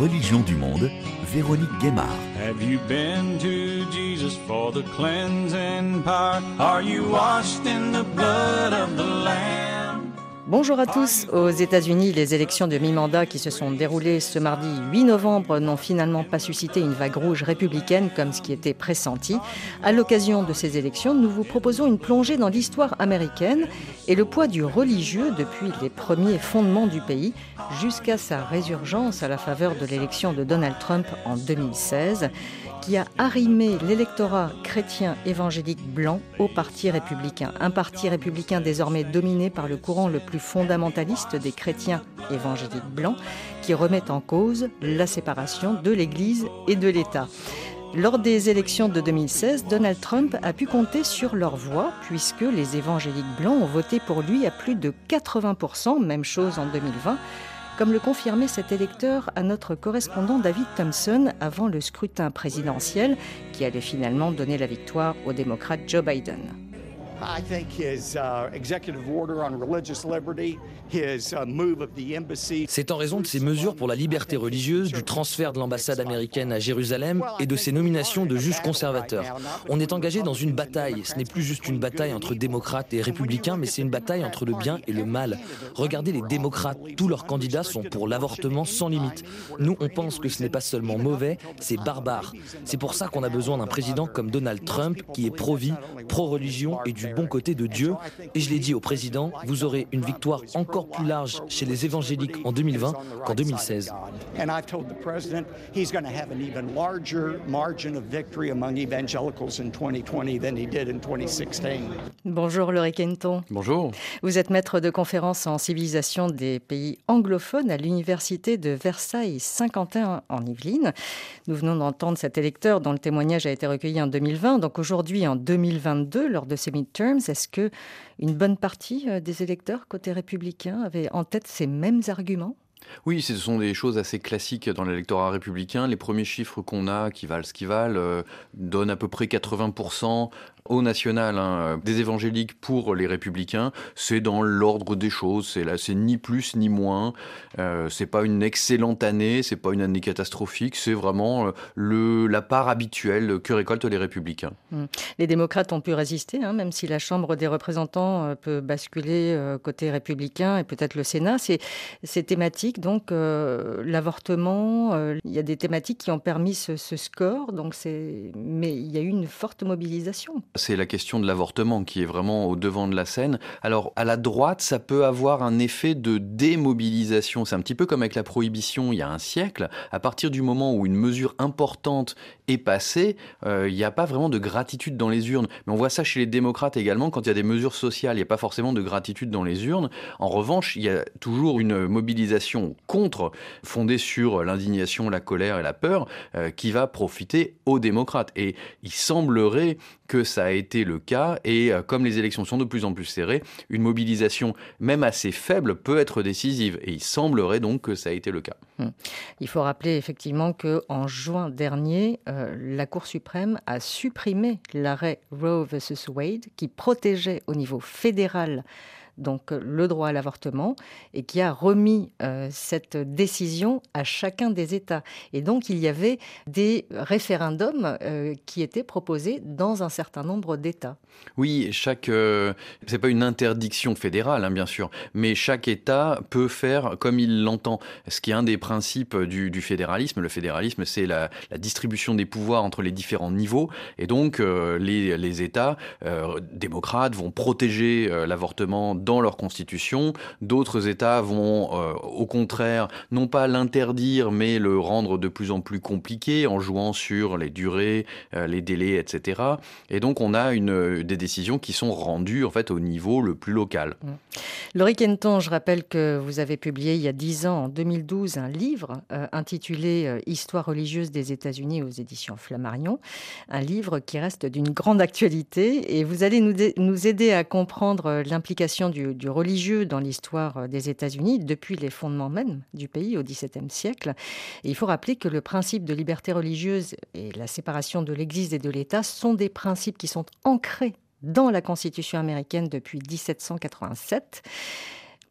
religions du monde, Véronique Guémard. Have you been to Jesus for the cleansing power? Are you washed in the blood of the Lamb? Bonjour à tous. Aux États-Unis, les élections de mi-mandat qui se sont déroulées ce mardi 8 novembre n'ont finalement pas suscité une vague rouge républicaine comme ce qui était pressenti. À l'occasion de ces élections, nous vous proposons une plongée dans l'histoire américaine et le poids du religieux depuis les premiers fondements du pays jusqu'à sa résurgence à la faveur de l'élection de Donald Trump en 2016 qui a arrimé l'électorat chrétien évangélique blanc au Parti républicain. Un parti républicain désormais dominé par le courant le plus fondamentaliste des chrétiens évangéliques blancs qui remet en cause la séparation de l'Église et de l'État. Lors des élections de 2016, Donald Trump a pu compter sur leur voix puisque les évangéliques blancs ont voté pour lui à plus de 80%, même chose en 2020 comme le confirmait cet électeur à notre correspondant David Thompson avant le scrutin présidentiel qui allait finalement donner la victoire au démocrate Joe Biden. C'est en raison de ses mesures pour la liberté religieuse, du transfert de l'ambassade américaine à Jérusalem et de ses nominations de juges conservateurs. On est engagé dans une bataille. Ce n'est plus juste une bataille entre démocrates et républicains, mais c'est une bataille entre le bien et le mal. Regardez les démocrates, tous leurs candidats sont pour l'avortement sans limite. Nous, on pense que ce n'est pas seulement mauvais, c'est barbare. C'est pour ça qu'on a besoin d'un président comme Donald Trump qui est pro-vie, pro-religion et du bon côté de Dieu. Et je l'ai dit au président, vous aurez une victoire encore plus large chez les évangéliques en 2020 qu'en 2016. Bonjour Laurie Kenton. Bonjour. Vous êtes maître de conférences en civilisation des pays anglophones à l'université de Versailles-Saint-Quentin en Yvelines. Nous venons d'entendre cet électeur dont le témoignage a été recueilli en 2020. Donc aujourd'hui, en 2022, lors de ces est-ce que une bonne partie euh, des électeurs côté républicain avaient en tête ces mêmes arguments? Oui, ce sont des choses assez classiques dans l'électorat républicain. Les premiers chiffres qu'on a, qui valent ce qu'ils valent, euh, donnent à peu près 80% au national hein, des évangéliques pour les républicains, c'est dans l'ordre des choses. C'est là, c'est ni plus ni moins. Euh, c'est pas une excellente année, c'est pas une année catastrophique. C'est vraiment euh, le la part habituelle que récoltent les républicains. Mmh. Les démocrates ont pu résister, hein, même si la Chambre des représentants euh, peut basculer euh, côté républicain et peut-être le Sénat. C'est ces thématiques, donc l'avortement. il y a des thématiques qui ont permis ce, ce score. Donc c'est, mais il y a eu une forte mobilisation c'est la question de l'avortement qui est vraiment au devant de la scène. Alors à la droite, ça peut avoir un effet de démobilisation. C'est un petit peu comme avec la prohibition il y a un siècle. À partir du moment où une mesure importante est passée, euh, il n'y a pas vraiment de gratitude dans les urnes. Mais on voit ça chez les démocrates également. Quand il y a des mesures sociales, il n'y a pas forcément de gratitude dans les urnes. En revanche, il y a toujours une mobilisation contre, fondée sur l'indignation, la colère et la peur, euh, qui va profiter aux démocrates. Et il semblerait que ça a été le cas. Et euh, comme les élections sont de plus en plus serrées, une mobilisation même assez faible peut être décisive. Et il semblerait donc que ça a été le cas. Hum. Il faut rappeler effectivement que en juin dernier, euh, la Cour suprême a supprimé l'arrêt Roe versus Wade qui protégeait au niveau fédéral donc euh, le droit à l'avortement, et qui a remis euh, cette décision à chacun des États. Et donc il y avait des référendums euh, qui étaient proposés dans un certain nombre d'États. Oui, chaque euh, c'est pas une interdiction fédérale, hein, bien sûr, mais chaque État peut faire comme il l'entend. Ce qui est un des principes du, fédéralisme. Le fédéralisme, c'est la, distribution des pouvoirs entre les différents niveaux, et donc les, les, États démocrates vont protéger l'avortement leur constitution. D'autres États vont, euh, au contraire, non pas l'interdire, mais le rendre de plus en plus compliqué en jouant sur les durées, euh, les délais, etc. Et donc, on a une, des décisions qui sont rendues en fait au niveau le plus local. Mmh. Laurie Kenton, je rappelle que vous avez publié il y a dix ans, en 2012, un livre euh, intitulé euh, Histoire religieuse des États-Unis aux éditions Flammarion, un livre qui reste d'une grande actualité et vous allez nous, nous aider à comprendre l'implication du religieux dans l'histoire euh, des États-Unis depuis les fondements même du pays au XVIIe siècle. Il faut rappeler que le principe de liberté religieuse et la séparation de l'Église et de l'État sont des principes qui sont ancrés dans la Constitution américaine depuis 1787.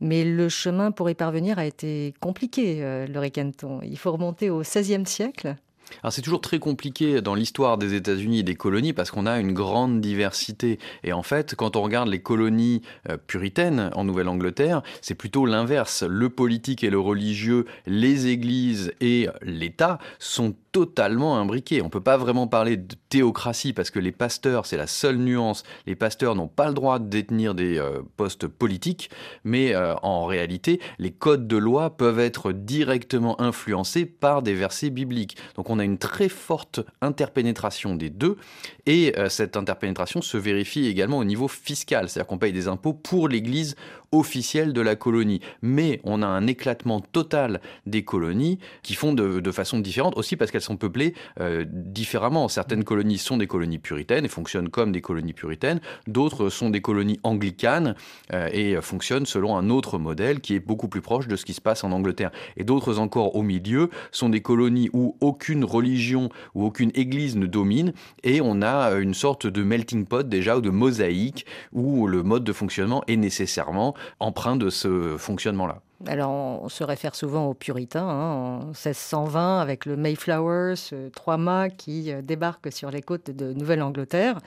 Mais le chemin pour y parvenir a été compliqué, euh, le Kenton. Il faut remonter au XVIe siècle alors c'est toujours très compliqué dans l'histoire des États-Unis et des colonies parce qu'on a une grande diversité. Et en fait, quand on regarde les colonies euh, puritaines en Nouvelle-Angleterre, c'est plutôt l'inverse. Le politique et le religieux, les églises et l'État sont totalement imbriqués. On ne peut pas vraiment parler de théocratie parce que les pasteurs, c'est la seule nuance, les pasteurs n'ont pas le droit de détenir des euh, postes politiques, mais euh, en réalité, les codes de loi peuvent être directement influencés par des versets bibliques. Donc on a une très forte interpénétration des deux, et euh, cette interpénétration se vérifie également au niveau fiscal, c'est-à-dire qu'on paye des impôts pour l'Église officielle de la colonie. Mais on a un éclatement total des colonies qui font de, façon différente, aussi parce qu'elles sont peuplées euh, différemment. Certaines colonies sont des colonies puritaines et fonctionnent comme des colonies puritaines, d'autres sont des colonies anglicanes euh, et fonctionnent selon un autre modèle qui est beaucoup plus proche de ce qui se passe en Angleterre. Et d'autres encore au milieu sont des colonies où aucune religion ou aucune église ne domine et on a une sorte de melting pot déjà ou de mosaïque où le mode de fonctionnement est nécessairement empreint de ce fonctionnement-là. Alors, on se réfère souvent aux puritains, hein, en 1620, avec le Mayflower, ce trois-mâts qui euh, débarque sur les côtes de Nouvelle-Angleterre.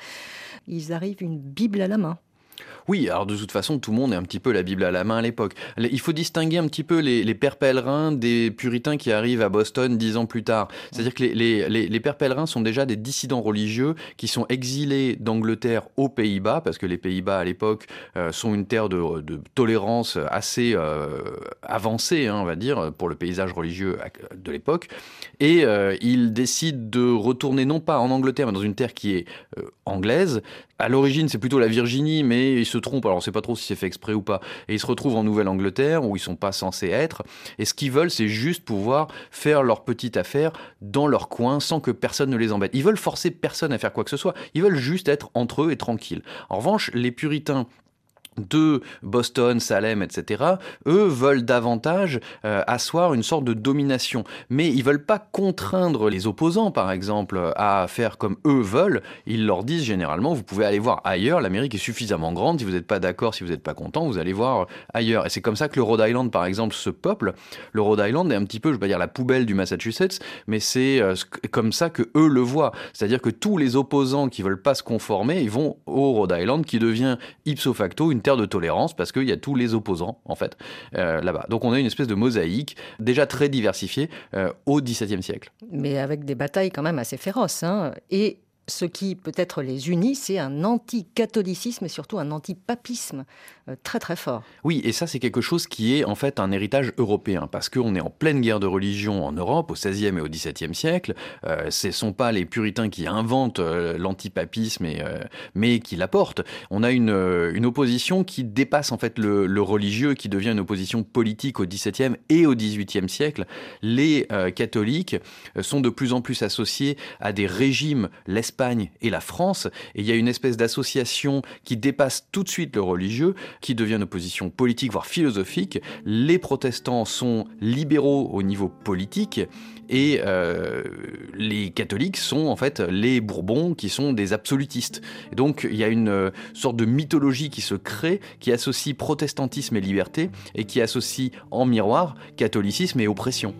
Ils arrivent une Bible à la main. Oui, alors de toute façon, tout le monde est un petit peu la Bible à la main à l'époque. Il faut distinguer un petit peu les, pères pèlerins des puritains qui arrivent à Boston dix ans plus tard. C'est-à-dire que les, pères pèlerins sont déjà des dissidents religieux qui sont exilés d'Angleterre aux Pays-Bas, parce que les Pays-Bas à l'époque euh, sont une terre de, tolérance assez euh, avancée, hein, on va dire, pour le paysage religieux de l'époque. Et euh, ils décident de retourner non pas en Angleterre, mais dans une terre qui est anglaise, à l'origine, c'est plutôt la Virginie, mais ils se trompent. Alors, on ne sait pas trop si c'est fait exprès ou pas. Et ils se retrouvent en Nouvelle-Angleterre, où ils sont pas censés être. Et ce qu'ils veulent, c'est juste pouvoir faire leur petite affaire dans leur coin, sans que personne ne les embête. Ils veulent forcer personne à faire quoi que ce soit. Ils veulent juste être entre eux et tranquilles. En revanche, les puritains de Boston, Salem, etc., eux veulent davantage euh, asseoir une sorte de domination. Mais ils veulent pas contraindre les opposants, par exemple, à faire comme eux veulent. Ils leur disent généralement, vous pouvez aller voir ailleurs, l'Amérique est suffisamment grande, si vous n'êtes pas d'accord, si vous n'êtes pas content, vous allez voir ailleurs. Et c'est comme ça que le Rhode Island, par exemple, se peuple. Le Rhode Island est un petit peu, je vais pas dire la poubelle du Massachusetts, mais c'est euh, comme ça que eux le voient. C'est-à-dire que tous les opposants qui veulent pas se conformer, ils vont au Rhode Island, qui devient ipso facto une terre de tolérance parce qu'il y a tous les opposants en fait euh, là-bas. Donc on a une espèce de mosaïque déjà très diversifiée euh, au XVIIe siècle. Mais avec des batailles quand même assez féroces. Hein. Et ce qui peut-être les unit, c'est un anti-catholicisme et surtout un anti-papisme euh, très très fort. Oui, et ça c'est quelque chose qui est en fait un héritage européen, parce qu'on est en pleine guerre de religion en Europe au XVIe et au XVIIe siècle. Euh, ce ne sont pas les puritains qui inventent euh, l'antipapisme, mais qui l'apportent. On a une, opposition qui dépasse en fait le, le, religieux, qui devient une opposition politique au XVIIe et au XVIIIe siècle. Les catholiques sont de plus en plus associés à des régimes, l'Espagne et la France, et il y a une espèce d'association qui dépasse tout de suite le religieux qui devient une opposition politique, voire philosophique. Les protestants sont libéraux au niveau politique et euh, les catholiques sont en fait les Bourbons qui sont des absolutistes. Et donc il y a une euh, sorte de mythologie qui se crée, qui associe protestantisme et liberté et qui associe en miroir catholicisme et oppression.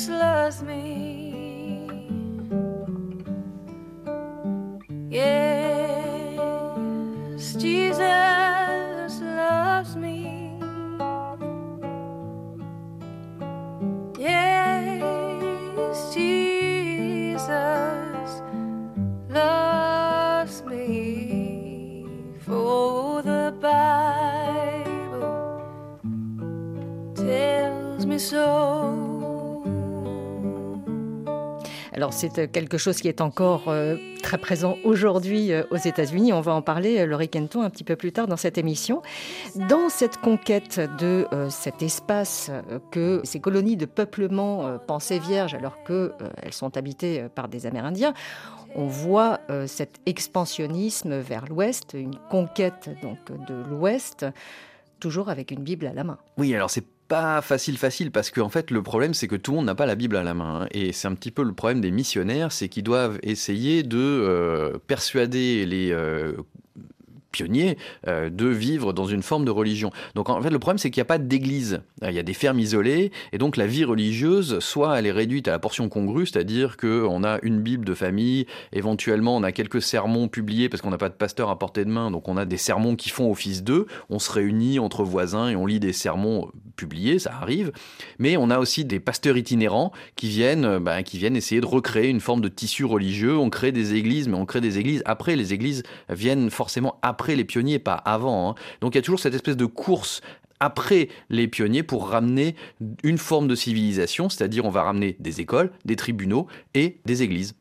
Jesus loves me. Yes, C'est euh, quelque chose qui est encore euh, très présent aujourd'hui euh, aux États-Unis. On va en parler, Laurie Kenton, un petit peu plus tard dans cette émission. Dans cette conquête de cet espace que ces colonies de peuplement pensaient vierges alors qu'elles sont habitées par des Amérindiens, on voit cet expansionnisme vers l'ouest, une conquête donc de l'ouest, toujours avec une Bible à la main. Oui, alors c'est pas facile facile parce qu'en en fait le problème c'est que tout le monde n'a pas la Bible à la main hein. et c'est un petit peu le problème des missionnaires c'est qu'ils doivent essayer de euh, persuader les euh, pionniers de vivre dans une forme de religion. Donc en fait, le problème, c'est qu'il n'y a pas d'église. Il y a des fermes isolées, et donc la vie religieuse, soit elle est réduite à la portion congrue, c'est-à-dire qu'on a une Bible de famille, éventuellement on a quelques sermons publiés parce qu'on n'a pas de pasteur à portée de main, donc on a des sermons qui font office d'eux, on se réunit entre voisins et on lit des sermons publiés, ça arrive, mais on a aussi des pasteurs itinérants qui viennent, ben, qui viennent essayer de recréer une forme de tissu religieux, on crée des églises, mais on crée des églises après, les églises viennent forcément après les pionniers, pas avant. Hein. Donc il y a toujours cette espèce de course après les pionniers pour ramener une forme de civilisation, c'est-à-dire on va ramener des écoles, des tribunaux et des églises.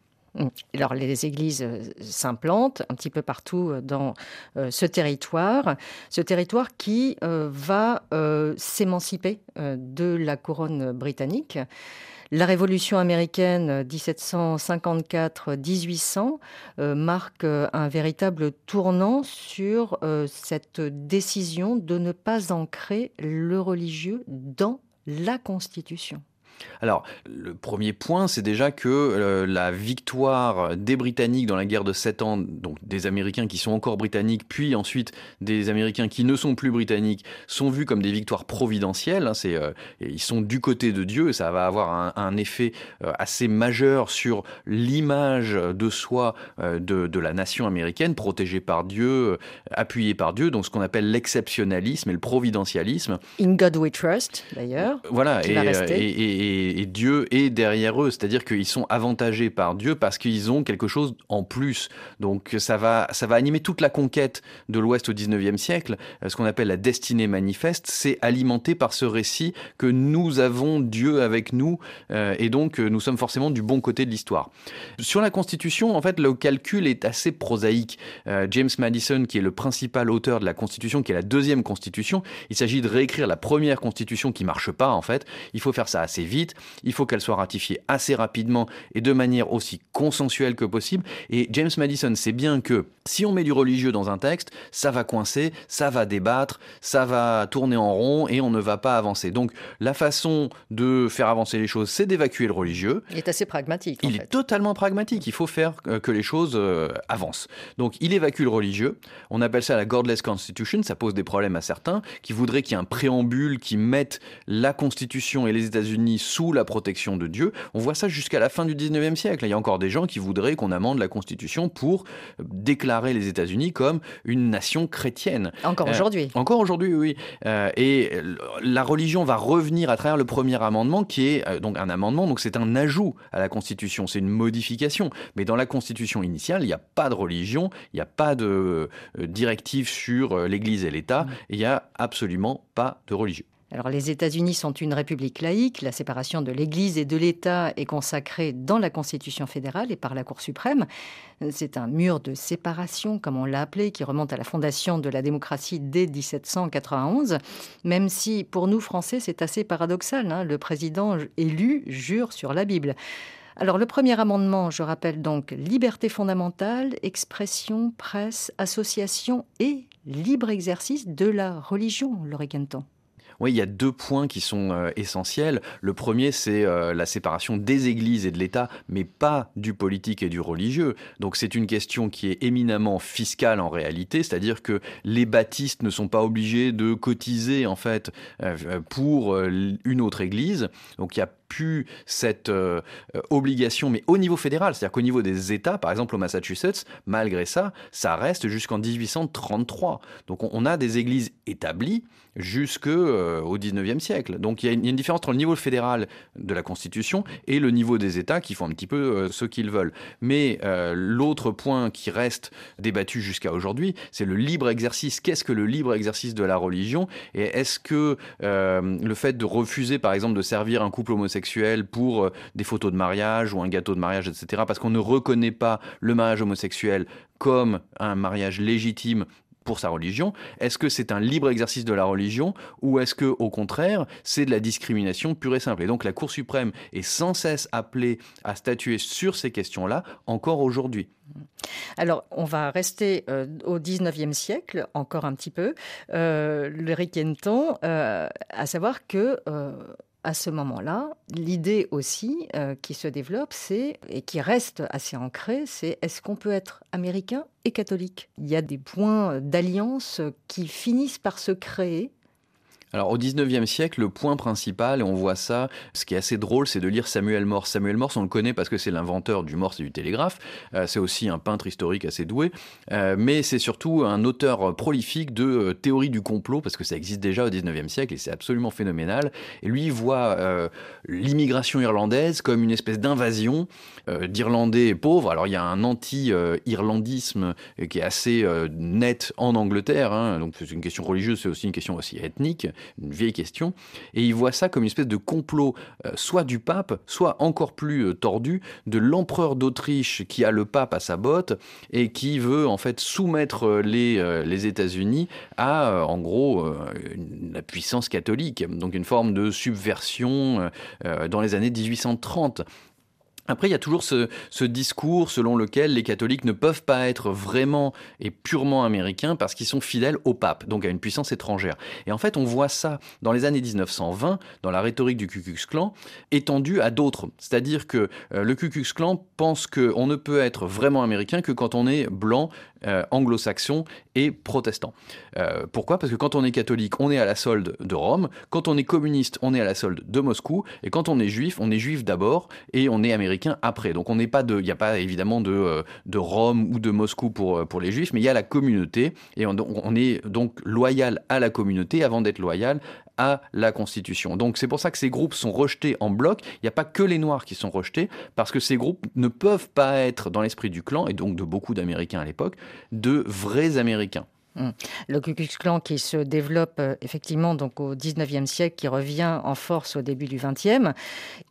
Alors les églises euh, s'implantent un petit peu partout euh, dans euh, ce territoire, ce territoire qui va s'émanciper de la couronne britannique. La Révolution américaine 1754-1800 marque un véritable tournant sur cette décision de ne pas ancrer le religieux dans la Constitution. Alors, le premier point, c'est déjà que euh, la victoire des Britanniques dans la guerre de 7 ans, donc des Américains qui sont encore britanniques, puis ensuite des Américains qui ne sont plus britanniques, sont vus comme des victoires providentielles. Hein, c'est, euh, ils sont du côté de Dieu et ça va avoir un, effet euh, assez majeur sur l'image de soi de, la nation américaine, protégée par Dieu, appuyée par Dieu, donc ce qu'on appelle l'exceptionnalisme et le providentialisme. In God we trust, d'ailleurs. Voilà, et et, Dieu est derrière eux, c'est-à-dire qu'ils sont avantagés par Dieu parce qu'ils ont quelque chose en plus. Donc ça va, ça va animer toute la conquête de l'Ouest au 19e siècle, ce qu'on appelle la destinée manifeste, c'est alimenté par ce récit que nous avons Dieu avec nous euh, et donc nous sommes forcément du bon côté de l'histoire. Sur la Constitution, en fait, le calcul est assez prosaïque. Euh, James Madison, qui est le principal auteur de la Constitution, qui est la deuxième Constitution, il s'agit de réécrire la première Constitution qui marche pas en fait. Il faut faire ça assez vite il faut qu'elle soit ratifiée assez rapidement et de manière aussi consensuelle que possible. Et James Madison sait bien que si on met du religieux dans un texte, ça va coincer, ça va débattre, ça va tourner en rond et on ne va pas avancer. Donc la façon de faire avancer les choses, c'est d'évacuer le religieux. Il est assez pragmatique. il est totalement pragmatique. Il faut faire euh, que les choses euh, avancent. Donc il évacue le religieux. On appelle ça la Godless Constitution. Ça pose des problèmes à certains qui voudraient qu'il y ait un préambule qui mette la Constitution et les États-Unis sous la protection de Dieu. On voit ça jusqu'à la fin du 19e siècle. Il y a encore des gens qui voudraient qu'on amende la Constitution pour déclarer les États-Unis comme une nation chrétienne. Encore euh, aujourd'hui. Encore aujourd'hui, oui. Euh, et la religion va revenir à travers le premier amendement qui est euh, donc un amendement, donc c'est un ajout à la Constitution, c'est une modification. Mais dans la Constitution initiale, il n'y a pas de religion, il n'y a pas de directive sur l'Église et l'État, mmh. il n'y a absolument pas de religion. Alors les États-Unis sont une république laïque, la séparation de l'Église et de l'État est consacrée dans la Constitution fédérale et par la Cour suprême. C'est un mur de séparation, comme on l'a appelé, qui remonte à la fondation de la démocratie dès 1791, même si pour nous Français c'est assez paradoxal, hein. le président élu jure sur la Bible. Alors le premier amendement, je rappelle donc liberté fondamentale, expression, presse, association et libre exercice de la religion, Laurie oui, il y a deux points qui sont euh, essentiels. Le premier, c'est euh, la séparation des églises et de l'État, mais pas du politique et du religieux. Donc c'est une question qui est éminemment fiscale en réalité, c'est-à-dire que les baptistes ne sont pas obligés de cotiser en fait euh, pour une autre église. Donc il y a plus cette obligation, mais au niveau fédéral, c'est-à-dire qu'au niveau des États, par exemple au Massachusetts, malgré ça, ça reste jusqu'en 1833. Donc on, a des églises établies jusqu'au euh, 19e siècle. Donc il y, a une, différence entre le niveau fédéral de la Constitution et le niveau des États qui font un petit peu euh, ce qu'ils veulent. Mais euh, l'autre point qui reste débattu jusqu'à aujourd'hui, c'est le libre exercice. Qu'est-ce que le libre exercice de la religion? Et est-ce que le fait de refuser, par exemple, de servir un couple homosexuel pour des photos de mariage ou un gâteau de mariage, etc., parce qu'on ne reconnaît pas le mariage homosexuel comme un mariage légitime pour sa religion. Est-ce que c'est un libre exercice de la religion ou est-ce que, au contraire, c'est de la discrimination pure et simple? Et donc la Cour suprême est sans cesse appelée à statuer sur ces questions-là encore aujourd'hui. Alors, on va rester euh, au 19e siècle, encore un petit peu, euh, le Riquenton, euh, à savoir que à ce moment-là, l'idée aussi euh, qui se développe, c'est, et qui reste assez ancrée, c'est est-ce qu'on peut être américain et catholique? Il y a des points d'alliance qui finissent par se créer alors au 19e siècle, le point principal, et on voit ça, ce qui est assez drôle, c'est de lire Samuel Morse. Samuel Morse, on le connaît parce que c'est l'inventeur du Morse et du télégraphe. Euh, c'est aussi un peintre historique assez doué, euh, mais c'est surtout un auteur prolifique de euh, théorie du complot, parce que ça existe déjà au 19e siècle et c'est absolument phénoménal. Et lui voit l'immigration irlandaise comme une espèce d'invasion d'Irlandais pauvres. Alors il y a un anti-irlandisme qui est assez net en Angleterre, hein. donc c'est une question religieuse, c'est aussi une question aussi ethnique une vieille question, et il voit ça comme une espèce de complot, euh, soit du pape, soit encore plus euh, tordu, de l'empereur d'Autriche qui a le pape à sa botte et qui veut en fait soumettre euh, les, États-Unis à, en gros, la puissance catholique, donc une forme de subversion dans les années 1830. Après, il y a toujours ce, discours selon lequel les catholiques ne peuvent pas être vraiment et purement américains parce qu'ils sont fidèles au pape, donc à une puissance étrangère. Et en fait, on voit ça dans les années 1920, dans la rhétorique du Ku Klux Klan, étendue à d'autres. C'est-à-dire que euh, le Ku Klux Klan pense qu'on ne peut être vraiment américain que quand on est blanc, euh, anglo-saxon et protestant. Euh, pourquoi? Parce que quand on est catholique, on est à la solde de Rome. Quand on est communiste, on est à la solde de Moscou. Et quand on est juif, on est juif d'abord et on est américain après. Donc on n'est pas de, il n'y a pas évidemment de, euh, de Rome ou de Moscou pour, euh, pour les Juifs, mais il y a la communauté et on, on est donc loyal à la communauté avant d'être loyal à la Constitution. Donc c'est pour ça que ces groupes sont rejetés en bloc. Il n'y a pas que les Noirs qui sont rejetés, parce que ces groupes ne peuvent pas être dans l'esprit du clan, et donc de beaucoup d'Américains à l'époque, de vrais Américains. Hum. Le Ku Klux Klan qui se développe euh, effectivement donc au 19e siècle, qui revient en force au début du 20e,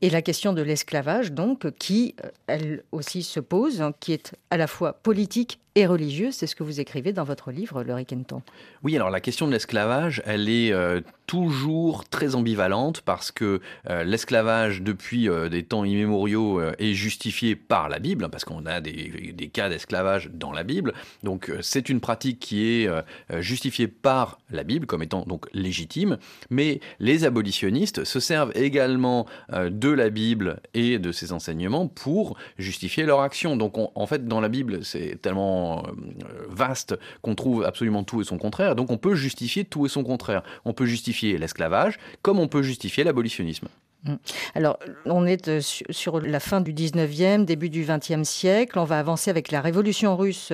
et la question de l'esclavage donc qui euh, elle aussi se pose, hein, qui est à la fois politique et religieuse. C'est ce que vous écrivez dans votre livre, Le Riquenton. Oui, alors la question de l'esclavage, elle est euh, toujours très ambivalente parce que euh, l'esclavage, depuis euh, des temps immémoriaux, est justifié par la Bible, parce qu'on a des cas d'esclavage dans la Bible. Donc c'est une pratique qui est justifiée par la Bible comme étant donc légitime. Mais les abolitionnistes se servent également de la Bible et de ses enseignements pour justifier leur action. Donc en fait, dans la Bible, c'est tellement euh, vaste qu'on trouve absolument tout et son contraire. Donc on peut justifier tout et son contraire. On peut justifier l'esclavage comme on peut justifier l'abolitionnisme. Mm. Alors, on est euh, sur la fin du 19e, début du 20e siècle. On va avancer avec la révolution russe,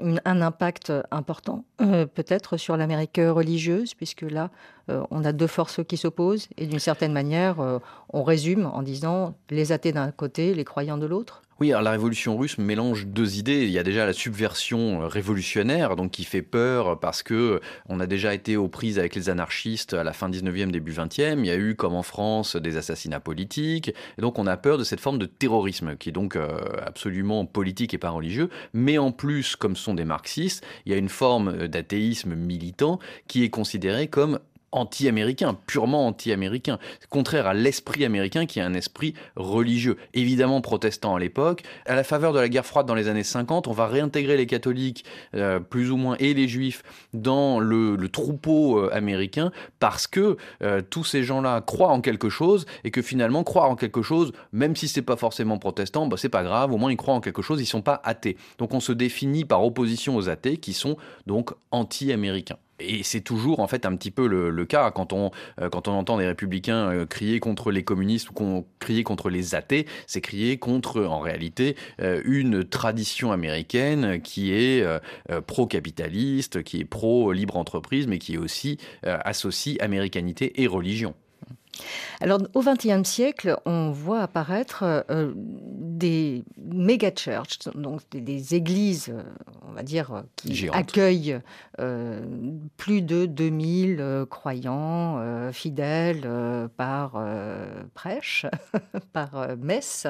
un impact important, euh, peut-être sur l'Amérique religieuse, puisque là, on a deux forces qui s'opposent. Et d'une certaine manière, on résume en disant les athées d'un côté, les croyants de l'autre. Oui, alors la révolution russe mélange deux idées. Il y a déjà la subversion euh, révolutionnaire, donc qui fait peur parce que euh, on a déjà été aux prises avec les anarchistes à la fin 19e, début 20e. Il y a eu, comme en France, des assassinats politiques. Et donc on a peur de cette forme de terrorisme qui est donc euh, absolument politique et pas religieux. Mais en plus, comme sont des marxistes, il y a une forme d'athéisme militant qui est considérée comme anti-américain, purement anti-américain, contraire à l'esprit américain qui est un esprit religieux, évidemment protestant à l'époque. À la faveur de la guerre froide dans les années 50, on va réintégrer les catholiques, euh, plus ou moins, et les juifs dans le, troupeau euh, américain parce que euh, tous ces gens-là croient en quelque chose et que finalement croire en quelque chose, même si c'est pas forcément protestant, bah, c'est pas grave, au moins ils croient en quelque chose, ils sont pas athées. Donc on se définit par opposition aux athées qui sont donc anti-américains. Et c'est toujours en fait un petit peu le, cas quand on, euh, quand on entend des républicains euh, crier contre les communistes ou crier contre les athées, c'est crier contre en réalité euh, une tradition américaine qui est pro-capitaliste, qui est pro-libre entreprise, mais qui est aussi associe américanité et religion. Alors, au XXe siècle, on voit apparaître euh, des méga churches, donc des, églises, on va dire, qui accueillent euh, plus de 2000 croyants fidèles par prêche, par messe.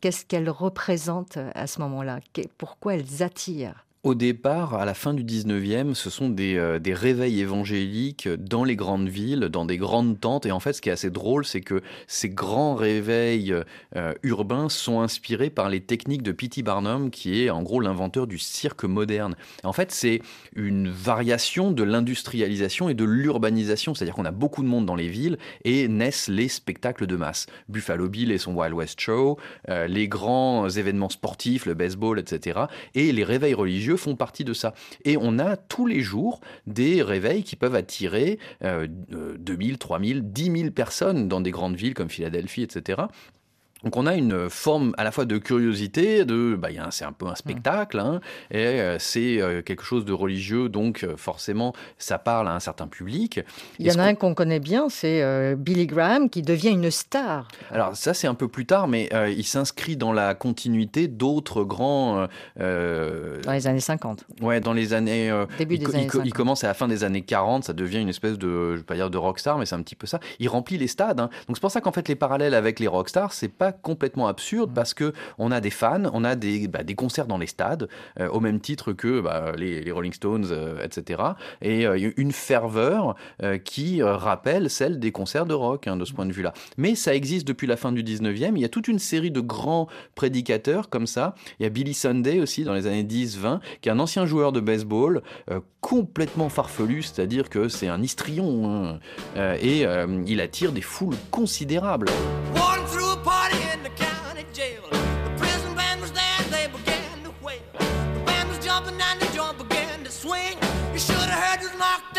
Qu'est-ce qu'elles représentent à ce moment-là? Pourquoi elles attirent? Au départ, à la fin du 19e, ce sont des, euh, des, réveils évangéliques dans les grandes villes, dans des grandes tentes. Et en fait, ce qui est assez drôle, c'est que ces grands réveils euh, urbains sont inspirés par les techniques de P.T. Barnum, qui est en gros l'inventeur du cirque moderne. En fait, c'est une variation de l'industrialisation et de l'urbanisation. C'est-à-dire qu'on a beaucoup de monde dans les villes et naissent les spectacles de masse. Buffalo Bill et son Wild West Show, euh, les grands événements sportifs, le baseball, etc. Et les réveils font partie de ça. Et on a tous les jours des réveils qui peuvent attirer euh, 2000, 3000, 10 000 personnes dans des grandes villes comme Philadelphie, etc. Donc on a une forme à la fois de curiosité, de bah, c'est un peu un spectacle, hein, et euh, c'est euh, quelque chose de religieux, donc euh, forcément ça parle à un certain public. Il y en a un qu'on connaît bien, c'est Billy Graham qui devient une star. Alors ça c'est un peu plus tard, mais il s'inscrit dans la continuité d'autres grands... dans les années 50. Ouais, dans les années... Début il, des années 50. Il commence à la fin des années 40, ça devient une espèce de, je vais pas dire de rockstar, mais c'est un petit peu ça. Il remplit les stades, hein. donc c'est pour ça qu'en fait les parallèles avec les rockstars, c'est pas complètement absurde parce que on a des fans, on a des, bah, concerts dans les stades, euh, au même titre que bah, les, Rolling Stones, euh, etc. Et euh, une ferveur qui rappelle celle des concerts de rock hein, de ce point de vue-là. Mais ça existe depuis la fin du 19e. Il y a toute une série de grands prédicateurs comme ça. Il y a Billy Sunday aussi dans les années 10-20, qui est un ancien joueur de baseball, complètement farfelu, c'est-à-dire que c'est un histrion, hein, et il attire des foules considérables. up and the jump began to swing. You should have heard you knocked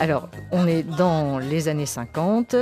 Alors, on est dans les années 50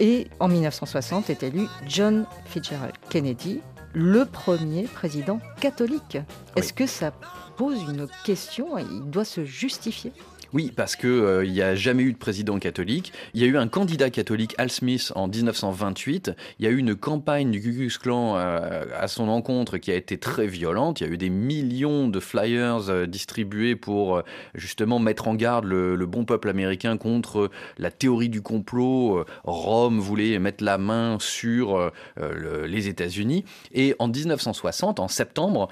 et en 1960 est élu John Fitzgerald Kennedy, le premier président catholique. Est-ce que ça pose une question Il doit se justifier? Oui, parce euh, n'y a jamais eu de président catholique. Il y a eu un candidat catholique, Al Smith, en 1928. Il y a eu une campagne du Ku Klan euh, à son encontre qui a été très violente. Il y a eu des millions de flyers euh, distribués pour justement mettre en garde le, bon peuple américain contre la théorie du complot. Rome voulait mettre la main sur les États-Unis. Et en 1960, en septembre,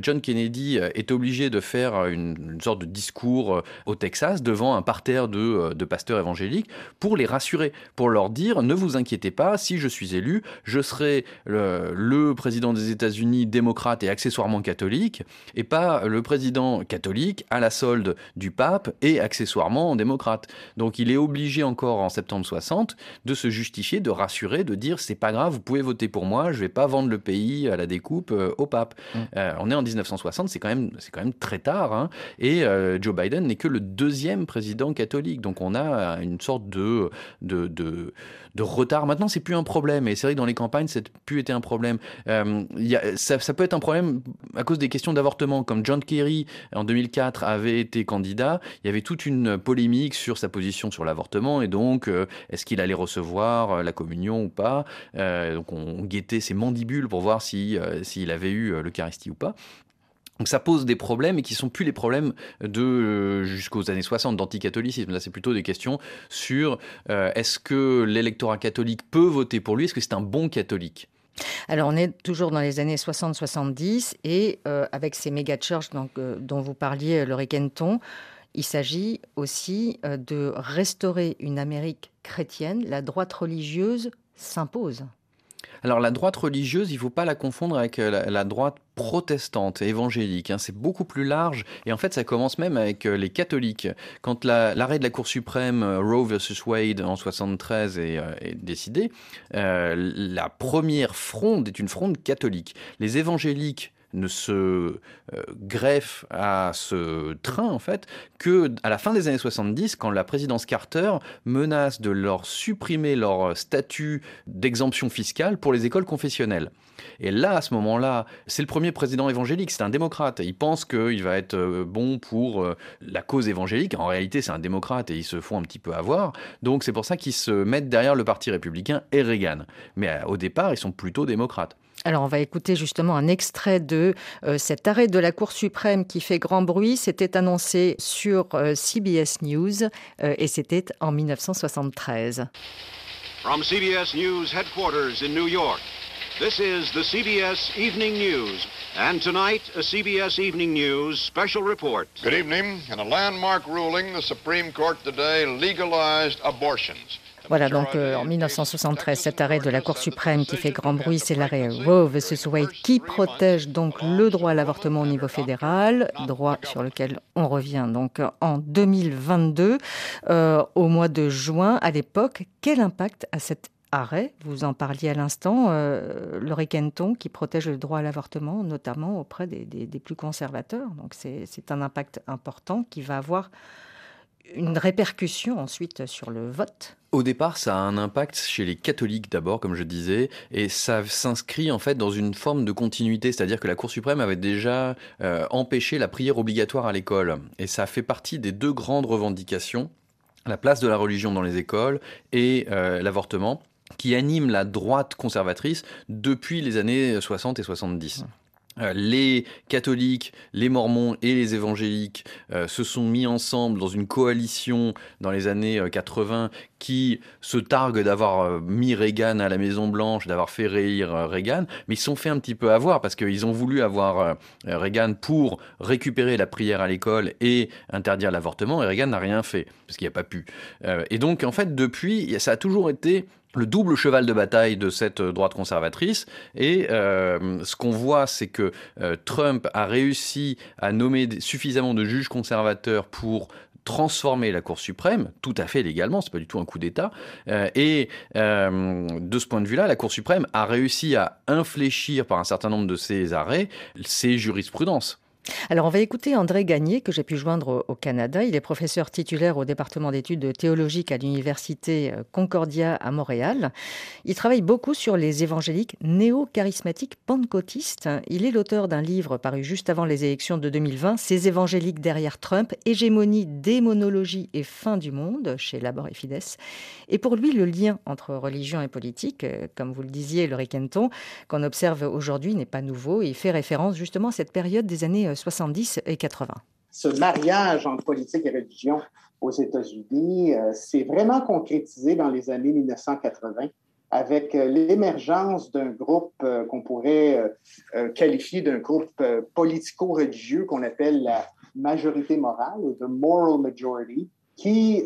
John Kennedy est obligé de faire une sorte de discours au Texas devant un parterre euh, de, pasteurs évangéliques pour les rassurer, pour leur dire ne vous inquiétez pas, si je suis élu, je serai le, président des États-Unis démocrate et accessoirement catholique, et pas le président catholique à la solde du pape et accessoirement démocrate. Donc il est obligé encore en septembre 60 de se justifier, de rassurer, de dire c'est pas grave, vous pouvez voter pour moi, je vais pas vendre le pays à la découpe euh, au pape. Mmh. Euh, on est en 1960, c'est quand même c'est quand même très tard, hein, et Joe Biden n'est que le deuxième deuxième président catholique. Donc on a une sorte de, de, retard. Maintenant, c'est plus un problème. Et c'est vrai que dans les campagnes, ça n'a plus été un problème. Euh, y a, ça, peut être un problème à cause des questions d'avortement. Comme John Kerry, en 2004, avait été candidat, il y avait toute une polémique sur sa position sur l'avortement. Et donc, euh, est-ce qu'il allait recevoir euh, la communion ou pas? Donc on guettait ses mandibules pour voir s'il si, s'il avait eu l'Eucharistie ou pas. Donc ça pose des problèmes et qui sont plus les problèmes de euh, jusqu'aux années 60 d'anticatholicisme. Là, c'est plutôt des questions sur euh, est-ce que l'électorat catholique peut voter pour lui? Est-ce que c'est un bon catholique? Alors, on est toujours dans les années 60-70 et euh, avec ces méga churches dont vous parliez, Laurie Kenton, il s'agit aussi de restaurer une Amérique chrétienne. La droite religieuse s'impose. Alors la droite religieuse, il ne faut pas la confondre avec euh, la, droite protestante, évangélique. Hein. C'est beaucoup plus large. Et en fait, ça commence même avec euh, les catholiques. Quand l'arrêt de la Cour suprême euh, Roe versus Wade en 73 est, décidé, la première fronde est une fronde catholique. Les évangéliques ne se greffe à ce train en fait que à la fin des années 70 quand la présidence Carter menace de leur supprimer leur statut d'exemption fiscale pour les écoles confessionnelles. Et là, à ce moment-là, c'est le premier président évangélique, c'est un démocrate. Il pense qu'il va être euh, bon pour euh, la cause évangélique. En réalité, c'est un démocrate et ils se font un petit peu avoir. Donc c'est pour ça qu'ils se mettent derrière le Parti républicain et Reagan. Mais euh, au départ, ils sont plutôt démocrates. Alors on va écouter justement un extrait de cet arrêt de la Cour suprême qui fait grand bruit. C'était annoncé sur CBS News et c'était en 1973. From CBS News headquarters in New York. This is the CBS Evening News. And tonight, a CBS Evening News special report. Good evening. In a landmark ruling, the Supreme Court today legalized abortions. Voilà, donc euh, en 1973, cet arrêt de la Cour suprême qui fait grand bruit, c'est l'arrêt Roe vs. Wade qui protège donc le droit à l'avortement au niveau fédéral, droit sur lequel on revient donc en 2022. Euh, au mois de juin, à l'époque, quel impact a cette arrêt, vous en parliez à l'instant, euh, le Requenton qui protège le droit à l'avortement, notamment auprès des, plus conservateurs. Donc c'est un impact important qui va avoir une répercussion ensuite sur le vote. Au départ, ça a un impact chez les catholiques d'abord, comme je disais, et ça s'inscrit en fait dans une forme de continuité, c'est-à-dire que la Cour suprême avait déjà euh, empêché la prière obligatoire à l'école, et ça fait partie des deux grandes revendications la place de la religion dans les écoles et euh, l'avortement qui anime la droite conservatrice depuis les années 60 et 70. Euh, les catholiques, les mormons et les évangéliques euh, se sont mis ensemble dans une coalition dans les années 80 euh, qui se targue d'avoir mis Reagan à la Maison Blanche, d'avoir fait rire Reagan, mais ils se sont fait un petit peu avoir parce qu'ils ont voulu avoir Reagan pour récupérer la prière à l'école et interdire l'avortement, et Reagan n'a rien fait parce qu'il n'a pas pu. et donc en fait depuis, ça a toujours été le double cheval de bataille de cette droite conservatrice. Et euh, ce qu'on voit, c'est que euh, Trump a réussi à nommer suffisamment de juges conservateurs pour transformer la Cour suprême, tout à fait légalement, c'est pas du tout un coup d'État. Euh, et de ce point de vue-là, la Cour suprême a réussi à infléchir par un certain nombre de ses arrêts ses jurisprudences. Alors, on va écouter André Gagné, que j'ai pu joindre au Canada. Il est professeur titulaire au département d'études théologiques à l'Université euh, Concordia à Montréal. Il travaille beaucoup sur les évangéliques néo-charismatiques pentecôtistes. Il est l'auteur d'un livre paru juste avant les élections de 2020, Ces évangéliques derrière Trump, hégémonie, démonologie et fin du monde, chez Labor et Fides. Et pour lui, le lien entre religion et politique, euh, comme vous le disiez, le Riquenton, qu'on observe aujourd'hui n'est pas nouveau. il fait référence justement à cette période des années 70 et 80. Ce mariage entre politique et religion aux États-Unis euh, s'est vraiment concrétisé dans les années 1980 avec euh, l'émergence d'un groupe euh, qu'on pourrait qualifier d'un groupe politico-religieux qu'on appelle la majorité morale, ou the moral majority, qui,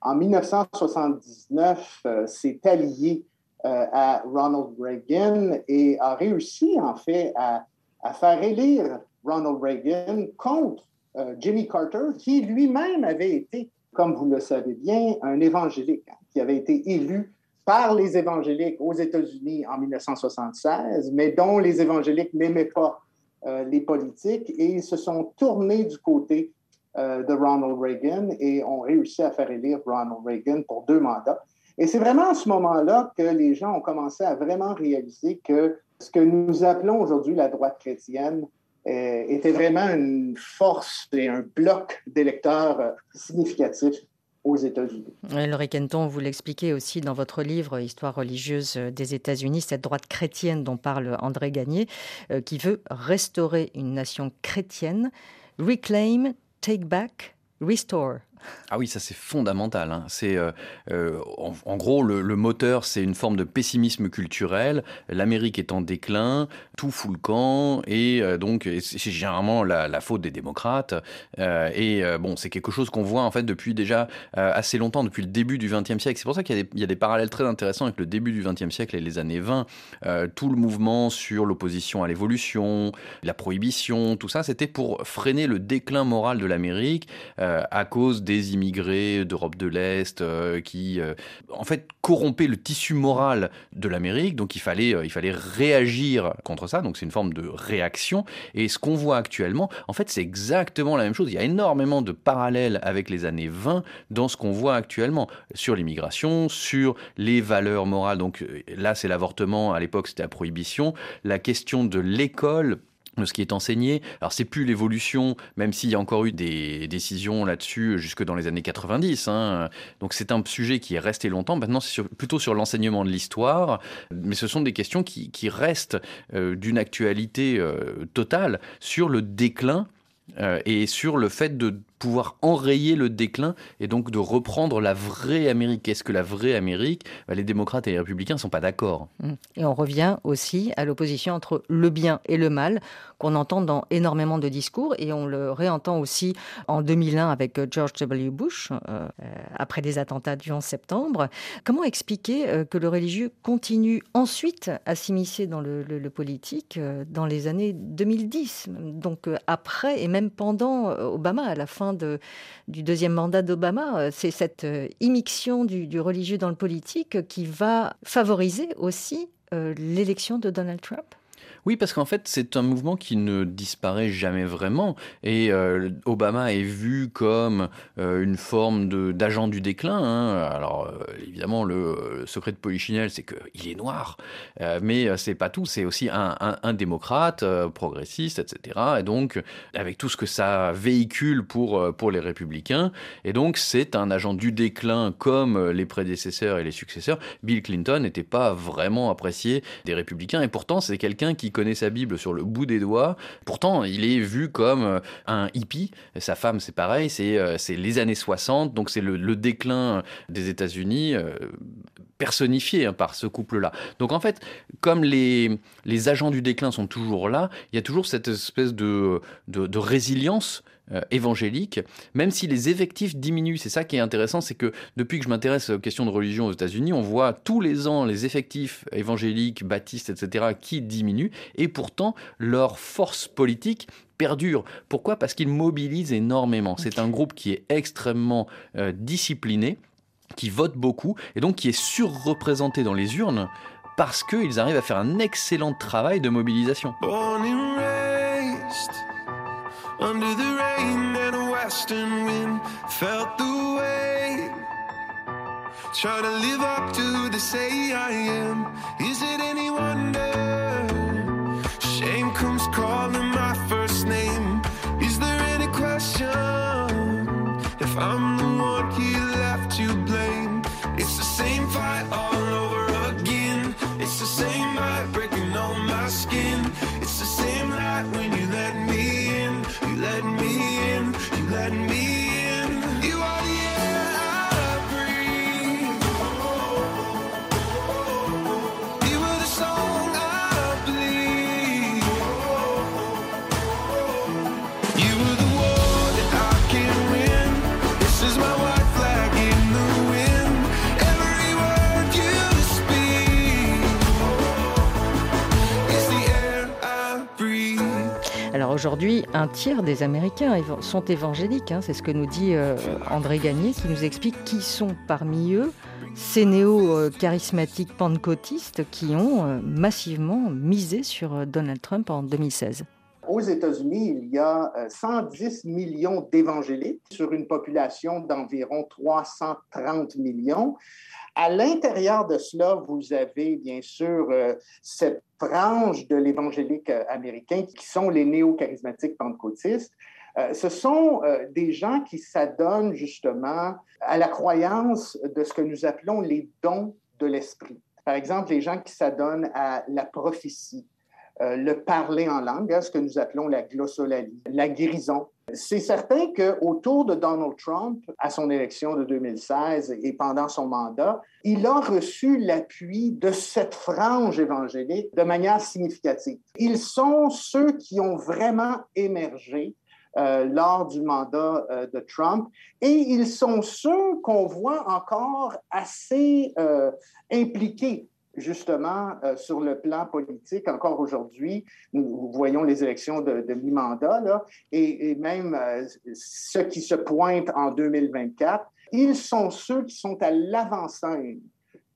en 1979, s'est allié à Ronald Reagan et a réussi, en fait, à faire élire Ronald Reagan contre euh, Jimmy Carter, qui lui-même avait été, comme vous le savez bien, un évangélique, hein, qui avait été élu par les évangéliques aux États-Unis en 1976, mais dont les évangéliques n'aimaient pas euh, les politiques et ils se sont tournés du côté euh, de Ronald Reagan et ont réussi à faire élire Ronald Reagan pour deux mandats. Et c'est vraiment à ce moment-là que les gens ont commencé à vraiment réaliser que ce que nous appelons aujourd'hui la droite chrétienne était vraiment une force et un bloc d'électeurs euh, significatif aux États-Unis. Laurie Kenton, vous l'expliquez aussi dans votre livre Histoire religieuse des États-Unis, cette droite chrétienne dont parle André Gagné, euh, qui veut restaurer une nation chrétienne, reclaim, take back, restore. Ah oui, ça c'est fondamental. Hein. C'est euh, euh, en, gros le, moteur, c'est une forme de pessimisme culturel. L'Amérique est en déclin, tout fout le camp, et euh, donc c'est généralement la, faute des démocrates. et bon, c'est quelque chose qu'on voit en fait depuis déjà assez longtemps, depuis le début du XXe siècle. C'est pour ça qu'il y, a des parallèles très intéressants avec le début du XXe siècle et les années 20. tout le mouvement sur l'opposition à l'évolution, la prohibition, tout ça, c'était pour freiner le déclin moral de l'Amérique à cause des immigrés d'Europe de l'Est qui, en fait, corrompaient le tissu moral de l'Amérique. Donc il fallait, il fallait réagir contre ça. Donc c'est une forme de réaction. Et ce qu'on voit actuellement, en fait, c'est exactement la même chose. Il y a énormément de parallèles avec les années 20 dans ce qu'on voit actuellement sur l'immigration, sur les valeurs morales. Donc là, c'est l'avortement. À l'époque, c'était la prohibition. La question de l'école de ce qui est enseigné. Alors c'est plus l'évolution, même s'il y a encore eu des décisions là-dessus jusque dans les années 90. Hein. Donc c'est un sujet qui est resté longtemps. Maintenant c'est plutôt sur l'enseignement de l'histoire, mais ce sont des questions qui, restent euh, d'une actualité euh, totale sur le déclin euh, et sur le fait de pouvoir enrayer le déclin et donc de reprendre la vraie Amérique. Qu'est-ce que la vraie Amérique bah, Les démocrates et les républicains ne sont pas d'accord. Mmh. Et on revient aussi à l'opposition entre le bien et le mal qu'on entend dans énormément de discours et on le réentend aussi en 2001 avec euh, George W. Bush euh, euh, après les attentats du 11 septembre. Comment expliquer que le religieux continue ensuite à s'immiscer dans le, politique dans les années 2010, donc après et même pendant Obama à la fin du deuxième mandat d'Obama. Euh, c'est cette euh, immixtion du, religieux dans le politique qui va favoriser aussi euh, l'élection de Donald Trump? Oui, parce qu'en fait, c'est un mouvement qui ne disparaît jamais vraiment. Et euh, Obama est vu comme euh, une forme d'agent du déclin. Hein. Alors, euh, évidemment, le secret de Polichinelle, c'est qu'il est noir. mais c'est pas tout. C'est aussi un, un démocrate, progressiste, etc. Et donc, avec tout ce que ça véhicule pour, pour les républicains. Et donc, c'est un agent du déclin comme les prédécesseurs et les successeurs. Bill Clinton n'était pas vraiment apprécié des républicains. Et pourtant, c'est quelqu'un qui connaît sa Bible sur le bout des doigts. Pourtant, il est vu comme euh, un hippie. Sa femme, c'est pareil, c'est euh, les années 60, donc c'est le, déclin des États-Unis euh, personnifié hein, par ce couple-là. Donc en fait, comme les, les agents du déclin sont toujours là, il y a toujours cette espèce de, de résilience euh, évangélique, même si les effectifs diminuent. C'est ça qui est intéressant, c'est que depuis que je m'intéresse aux questions de religion aux États-Unis, on voit tous les ans les effectifs évangéliques, baptistes, etc., qui diminuent, et pourtant leur force politique perdure. Pourquoi? Parce qu'ils mobilisent énormément. C'est un groupe qui est extrêmement euh, discipliné, qui vote beaucoup, et donc qui est surreprésenté dans les urnes parce qu'ils arrivent à faire un excellent travail de mobilisation. Under the rain and a western wind felt the way. Try to live up to the say I am. Is it any wonder? Aujourd'hui, un tiers des Américains sont évangéliques. Hein. c'est ce que nous dit euh, André Gagné, qui nous explique qui sont parmi eux ces néo-charismatiques pentecôtistes qui ont euh, massivement misé sur euh, Donald Trump en 2016. Aux États-Unis, il y a 110 millions d'évangéliques sur une population d'environ 330 millions. À l'intérieur de cela, vous avez bien sûr euh, cette frange de l'évangélique euh, américain qui sont les néo-charismatiques pentecôtistes. Euh, ce sont des gens qui s'adonnent justement à la croyance de ce que nous appelons les dons de l'esprit. Par exemple, les gens qui s'adonnent à la prophétie, le parler en langue, hein, ce que nous appelons la glossolalie, la guérison, c'est certain qu'autour de Donald Trump, à son élection de 2016 et pendant son mandat, il a reçu l'appui de cette frange évangélique de manière significative. Ils sont ceux qui ont vraiment émergé euh, lors du mandat euh, de Trump. Et ils sont ceux qu'on voit encore assez euh, impliqués justement, euh, sur le plan politique, encore aujourd'hui, nous voyons les élections de, mi-mandat, et, même euh, ceux qui se pointent en 2024, ils sont ceux qui sont à l'avant-scène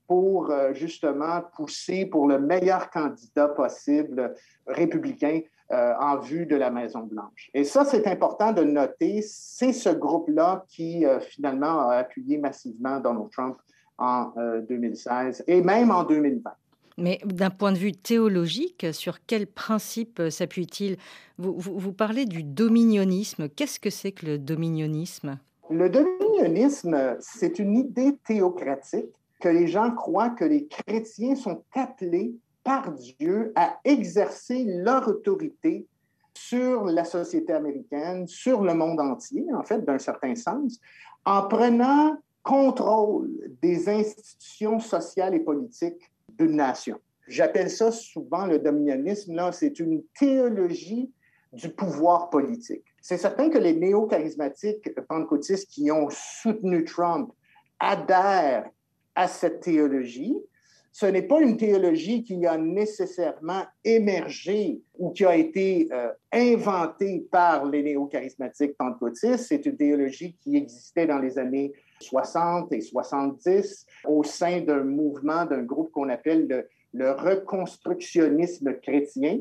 pour euh, justement pousser pour le meilleur candidat possible républicain en vue de la Maison-Blanche. Et ça, c'est important de noter, c'est ce groupe-là qui finalement a appuyé massivement Donald Trump en 2016 et même en 2020. Mais d'un point de vue théologique, sur quel principe s'appuie-t-il? Vous, vous, parlez du dominionnisme. Qu'est-ce que c'est que le dominionnisme Le dominionnisme, c'est une idée théocratique que les gens croient que les chrétiens sont appelés par Dieu à exercer leur autorité sur la société américaine, sur le monde entier, en fait, d'un certain sens, en prenant contrôle des institutions sociales et politiques d'une nation. J'appelle ça souvent le dominionnisme. Là, c'est une théologie du pouvoir politique. C'est certain que les néo-charismatiques pentecôtistes qui ont soutenu Trump adhèrent à cette théologie. Ce n'est pas une théologie qui a nécessairement émergé ou qui a été euh, inventée par les néo-charismatiques pentecôtistes. C'est une théologie qui existait dans les années 60 et 70 au sein d'un mouvement, d'un groupe qu'on appelle le, reconstructionnisme chrétien.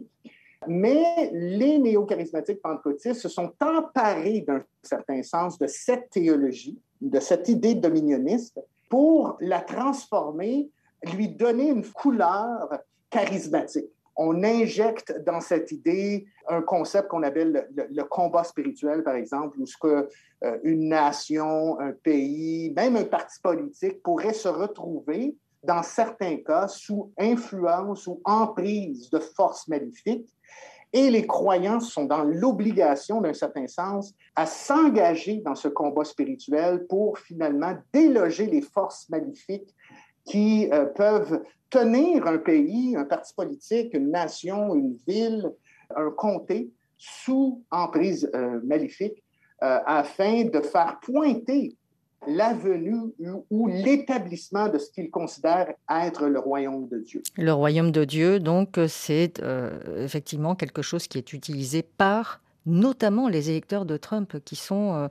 Mais les néo-charismatiques pentecôtistes se sont emparés d'un certain sens de cette théologie, de cette idée dominioniste, pour la transformer, lui donner une couleur charismatique on injecte dans cette idée un concept qu'on appelle le, combat spirituel, par exemple, où ce que euh, une nation, un pays, même un parti politique pourrait se retrouver, dans certains cas, sous influence ou emprise de forces maléfiques. Et les croyants sont dans l'obligation, d'un certain sens, à s'engager dans ce combat spirituel pour finalement déloger les forces maléfiques qui euh, peuvent tenir un pays, un parti politique, une nation, une ville, un comté sous emprise euh, maléfique euh, afin de faire pointer la venue ou l'établissement de ce qu'ils considèrent être le royaume de Dieu. Le royaume de Dieu, donc, c'est effectivement quelque chose qui est utilisé par notamment les électeurs de Trump qui sont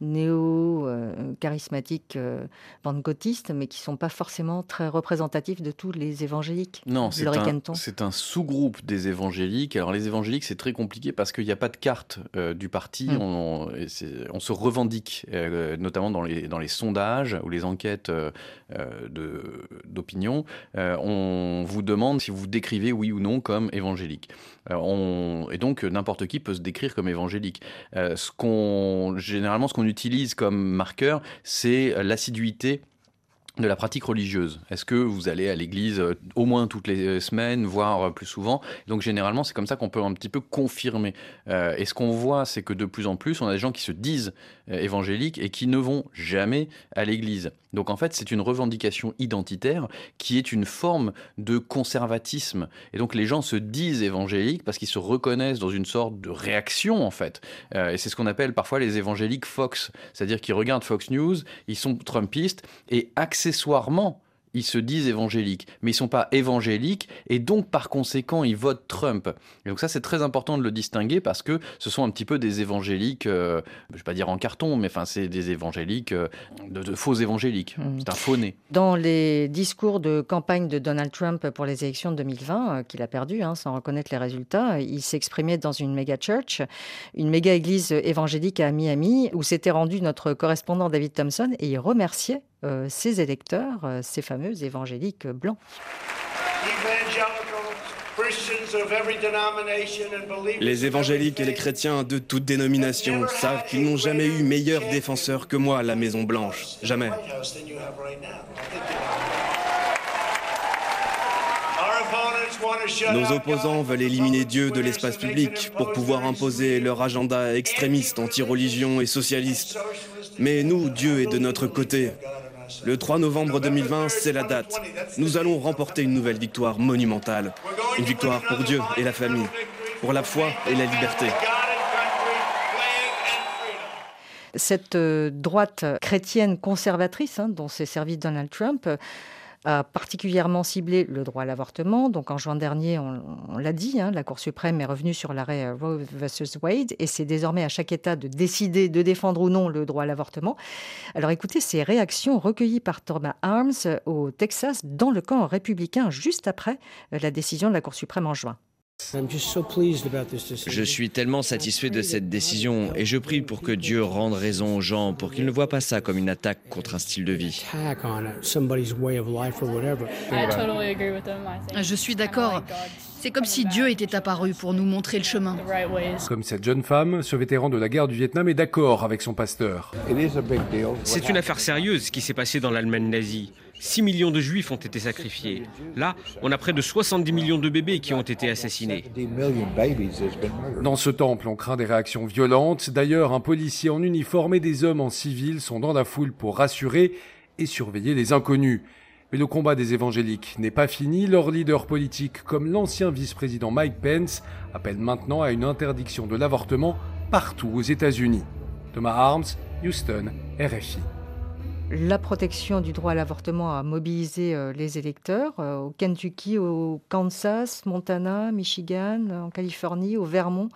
néo-charismatiques euh, pentecôtistes, mais qui ne sont pas forcément très représentatifs de tous les évangéliques. Non, c'est un, un sous-groupe des évangéliques. Alors les évangéliques, c'est très compliqué parce qu'il n'y a pas de carte euh, du parti. Hmm. On, on, se revendique, euh, notamment dans les, dans les sondages ou les enquêtes d'opinion. on vous demande si vous vous décrivez oui ou non comme évangélique. On, et donc n'importe qui peut se décrire comme évangélique. ce qu'on, généralement, ce qu'on utilise comme marqueur, c'est l'assiduité de la pratique religieuse. Est-ce que vous allez à l'église euh, au moins toutes les euh, semaines, voire euh, plus souvent? Donc généralement, c'est comme ça qu'on peut un petit peu confirmer. et ce qu'on voit, c'est que de plus en plus, on a des gens qui se disent évangéliques et qui ne vont jamais à l'église. Donc en fait, c'est une revendication identitaire qui est une forme de conservatisme. Et donc les gens se disent évangéliques parce qu'ils se reconnaissent dans une sorte de réaction en fait. et c'est ce qu'on appelle parfois les évangéliques Fox, c'est-à-dire qu'ils regardent Fox News, ils sont trumpistes et accessoirement ils se disent évangéliques, mais ils sont pas évangéliques et donc par conséquent ils votent Trump. Et donc ça c'est très important de le distinguer parce que ce sont un petit peu des évangéliques, euh, je vais pas dire en carton, mais enfin c'est des évangéliques, euh, de, faux évangéliques. Mmh. C'est un faux nez. Dans les discours de campagne de Donald Trump pour les élections de 2020, euh, qu'il a perdu hein, sans reconnaître les résultats, il s'exprimait dans une méga church, une méga église évangélique à Miami où s'était rendu notre correspondant David Thompson et il remerciait ses électeurs, ces fameux évangéliques blancs. Les évangéliques et les chrétiens de toute dénomination savent qu'ils n'ont jamais eu meilleur défenseur que moi à la Maison Blanche. Jamais. Nos opposants veulent éliminer Dieu de l'espace public pour pouvoir imposer leur agenda extrémiste, anti-religion et socialiste. Mais nous, Dieu est de notre côté. Le 3 novembre 2020, c'est la date. Nous allons remporter une nouvelle victoire monumentale. Une victoire pour Dieu et la famille, pour la foi et la liberté. Cette euh, droite chrétienne conservatrice hein, dont s'est servi Donald Trump, a particulièrement ciblé le droit à l'avortement. Donc en juin dernier, on, l'a dit, hein, la Cour suprême est revenue sur l'arrêt euh, Roe versus Wade et c'est désormais à chaque État de décider de défendre ou non le droit à l'avortement. Alors écoutez ces réactions recueillies par Thomas Arms au Texas dans le camp républicain juste après euh, la décision de la Cour suprême en juin. Je suis tellement satisfait de cette décision et je prie pour que Dieu rende raison aux gens, pour qu'ils ne voient pas ça comme une attaque contre un style de vie. Je suis d'accord. C'est comme si Dieu était apparu pour nous montrer le chemin. Comme cette jeune femme, ce vétéran de la guerre du Vietnam est d'accord avec son pasteur. C'est une affaire sérieuse qui s'est passée dans l'Allemagne nazie. 6 millions de juifs ont été sacrifiés. Là, on a près de 70 millions de bébés qui ont été assassinés. Dans ce temple, on craint des réactions violentes. D'ailleurs, un policier en uniforme et des hommes en civil sont dans la foule pour rassurer et surveiller les inconnus. Mais le combat des évangéliques n'est pas fini. Leurs leaders politiques, comme l'ancien vice-président Mike Pence, appellent maintenant à une interdiction de l'avortement partout aux États-Unis. Thomas Arms, Houston, RFI la protection du droit à l'avortement a mobilisé euh, les électeurs euh, au Kentucky, au Kansas, Montana, Michigan, en Californie, au Vermont,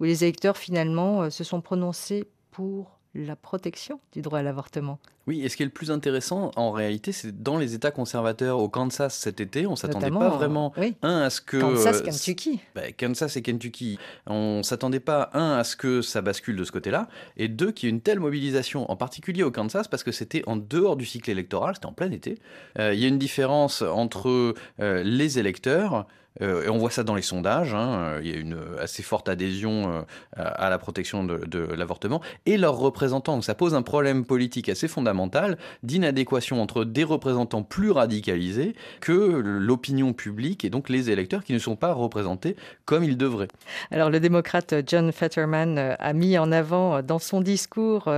où les électeurs finalement euh, se sont prononcés pour la protection du droit à l'avortement. Oui, et ce qui est le plus intéressant, en réalité, c'est dans les États conservateurs au Kansas cet été, on s'attendait pas vraiment un à ce que Kansas, Kentucky, bah, Kansas et Kentucky, on s'attendait pas un à ce que ça bascule de ce côté-là, et deux qu'il y ait une telle mobilisation, en particulier au Kansas, parce que c'était en dehors du cycle électoral, c'était en plein été. Euh, il y a une différence entre euh, les électeurs et on voit ça dans les sondages. Hein, il y a une assez forte adhésion euh, à la protection de, l'avortement et leurs représentants. ça pose un problème politique assez fondamental d'inadéquation entre des représentants plus radicalisés que l'opinion publique et donc les électeurs qui ne sont pas représentés comme ils devraient. Alors le démocrate John Fetterman euh, a mis en avant dans son discours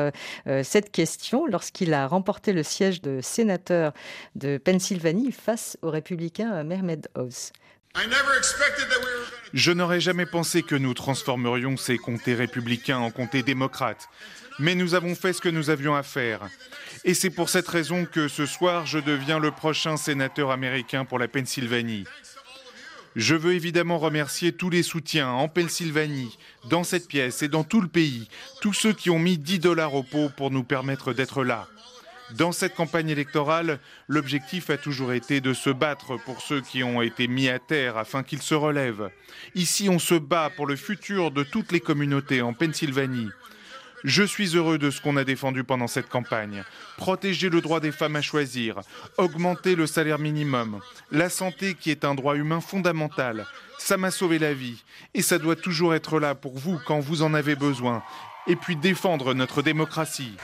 cette question lorsqu'il a remporté le siège de sénateur de Pennsylvanie face au républicain Mehmet Oz. Je n'aurais jamais pensé que nous transformerions ces comtés républicains en comtés démocrates, mais nous avons fait ce que nous avions à faire. Et c'est pour cette raison que ce soir, je deviens le prochain sénateur américain pour la Pennsylvanie. Je veux évidemment remercier tous les soutiens en Pennsylvanie, dans cette pièce et dans tout le pays, tous ceux qui ont mis 10 dollars au pot pour nous permettre d'être là. Dans cette campagne électorale, l'objectif a toujours été de se battre pour ceux qui ont été mis à terre afin qu'ils se relèvent. Ici, on se bat pour le futur de toutes les communautés en Pennsylvanie. Je suis heureux de ce qu'on a défendu pendant cette campagne. Protéger le droit des femmes à choisir, augmenter le salaire minimum, la santé qui est un droit humain fondamental. Ça m'a sauvé la vie et ça doit toujours être là pour vous quand vous en avez besoin. Et puis défendre notre démocratie.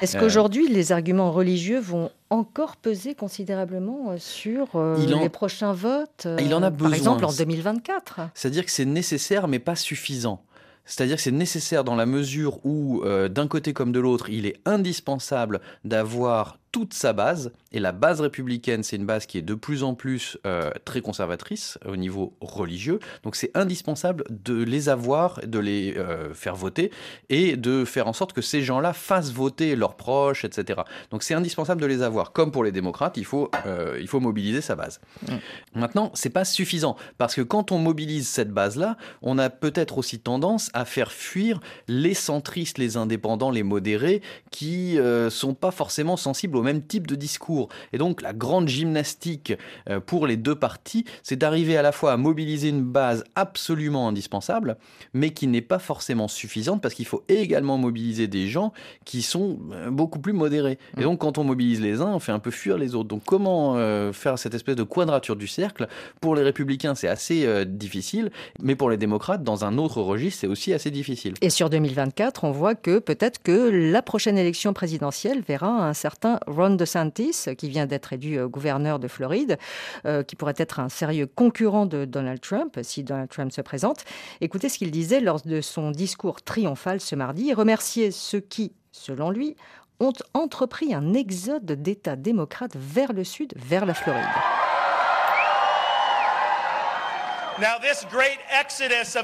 Est-ce qu'aujourd'hui, les arguments religieux vont encore peser considérablement euh, sur euh, les prochains votes Il en a besoin. Par exemple, en 2024 C'est-à-dire que c'est nécessaire, mais pas suffisant. C'est-à-dire que c'est nécessaire dans la mesure où, euh, d'un côté comme de l'autre, il est indispensable d'avoir toute sa base. Et la base républicaine, c'est une base qui est de plus en plus euh, très conservatrice au niveau religieux. Donc c'est indispensable de les avoir, de les euh, faire voter et de faire en sorte que ces gens-là fassent voter leurs proches, etc. Donc c'est indispensable de les avoir. Comme pour les démocrates, il faut, euh, il faut mobiliser sa base. Mmh. Maintenant, c'est pas suffisant parce que quand on mobilise cette base-là, on a peut-être aussi tendance à faire fuir les centristes, les indépendants, les modérés qui sont pas forcément sensibles au même type de discours. Et donc la grande gymnastique euh, pour les deux partis, c'est d'arriver à la fois à mobiliser une base absolument indispensable, mais qui n'est pas forcément suffisante parce qu'il faut également mobiliser des gens qui sont euh, beaucoup plus modérés. Et mmh. donc quand on mobilise les uns, on fait un peu fuir les autres. Donc comment euh, faire cette espèce de quadrature du cercle? Pour les républicains, c'est assez difficile, mais pour les démocrates, dans un autre registre, c'est aussi assez difficile. Et sur 2024, on voit que peut-être que la prochaine élection présidentielle verra un certain Ron DeSantis, qui vient d'être élu euh, gouverneur de Floride, euh, qui pourrait être un sérieux concurrent de Donald Trump si Donald Trump se présente. Écoutez ce qu'il disait lors de son discours triomphal ce mardi. Il remerciait ceux qui, selon lui, ont entrepris un exode d'États démocrates vers le sud, vers la Floride.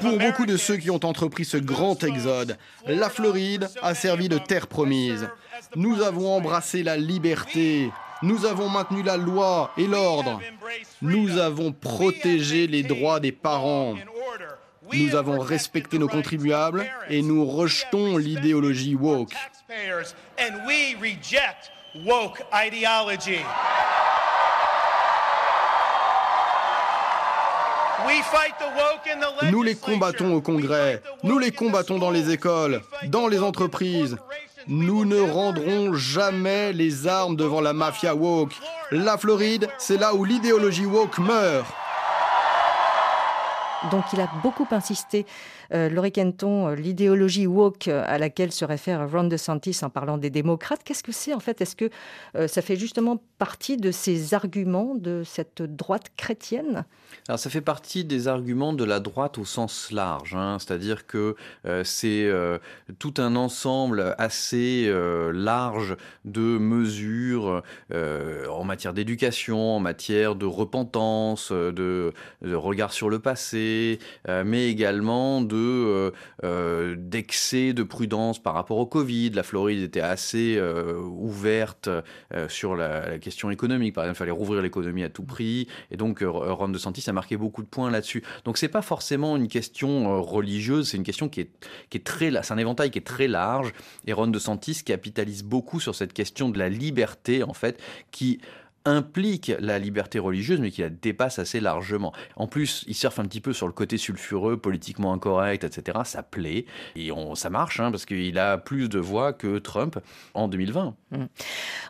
Pour beaucoup de ceux qui ont entrepris ce grand exode, la Floride a servi de terre promise. Nous avons embrassé la liberté, nous avons maintenu la loi et l'ordre, nous avons protégé les droits des parents, nous avons respecté nos contribuables et nous rejetons l'idéologie woke. Nous les combattons au Congrès, nous les combattons dans les écoles, dans les entreprises. Nous ne rendrons jamais les armes devant la mafia woke. La Floride, c'est là où l'idéologie woke meurt. Donc il a beaucoup insisté, euh, Laurie Kenton, euh, l'idéologie woke euh, à laquelle se réfère Ron DeSantis en parlant des démocrates. Qu'est-ce que c'est en fait? Est-ce que ça fait justement partie de ces arguments de cette droite chrétienne? Alors ça fait partie des arguments de la droite au sens large, hein. c'est-à-dire que c'est tout un ensemble assez large de mesures en matière d'éducation, en matière de repentance, de regard sur le passé, euh, mais également de euh, euh, d'excès de prudence par rapport au Covid. La Floride était assez ouverte sur la, question économique. Par exemple, il fallait rouvrir l'économie à tout prix. Et donc, Ron DeSantis a marqué beaucoup de points là-dessus. Donc, c'est pas forcément une question religieuse, c'est une question qui est, qui est très, c'est un éventail qui est très large. Et Ron DeSantis capitalise beaucoup sur cette question de la liberté, en fait, qui implique la liberté religieuse, mais qui la dépasse assez largement. En plus, il surfe un petit peu sur le côté sulfureux, politiquement incorrect, etc. Ça plaît, et on, ça marche, hein, parce qu'il a plus de voix que Trump en 2020. Mmh.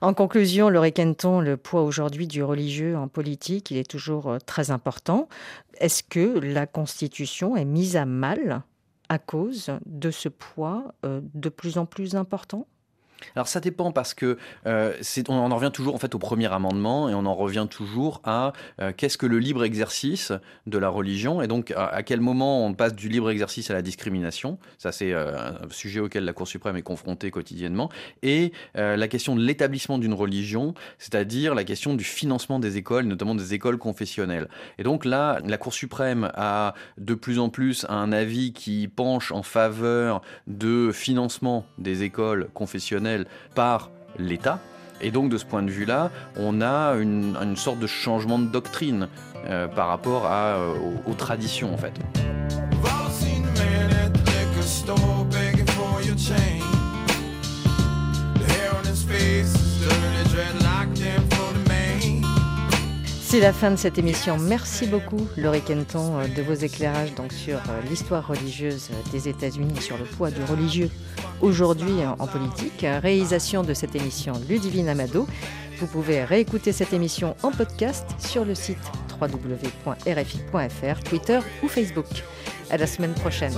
En conclusion, Laurie Kenton, le poids aujourd'hui du religieux en politique, il est toujours euh, très important. Est-ce que la Constitution est mise à mal à cause de ce poids euh, de plus en plus important? Alors ça dépend parce que euh, on en revient toujours en fait au premier amendement et on en revient toujours à euh, qu'est-ce que le libre exercice de la religion et donc à, quel moment on passe du libre exercice à la discrimination. Ça c'est euh, un sujet auquel la Cour suprême est confrontée quotidiennement et la question de l'établissement d'une religion, c'est-à-dire la question du financement des écoles, notamment des écoles confessionnelles. Et donc là, la Cour suprême a de plus en plus un avis qui penche en faveur de financement des écoles confessionnelles par l'État. Et donc de ce point de vue-là, on a une, sorte de changement de doctrine euh, par rapport à, euh, aux, traditions en fait. C'est la fin de cette émission. Merci beaucoup, Laurie Kenton, euh, de vos éclairages donc, sur euh, l'histoire religieuse euh, des États-Unis, sur le poids du religieux aujourd'hui en politique. Réalisation de cette émission, Ludivine Amado. Vous pouvez réécouter cette émission en podcast sur le site www.rfi.fr, Twitter ou Facebook. À la semaine prochaine.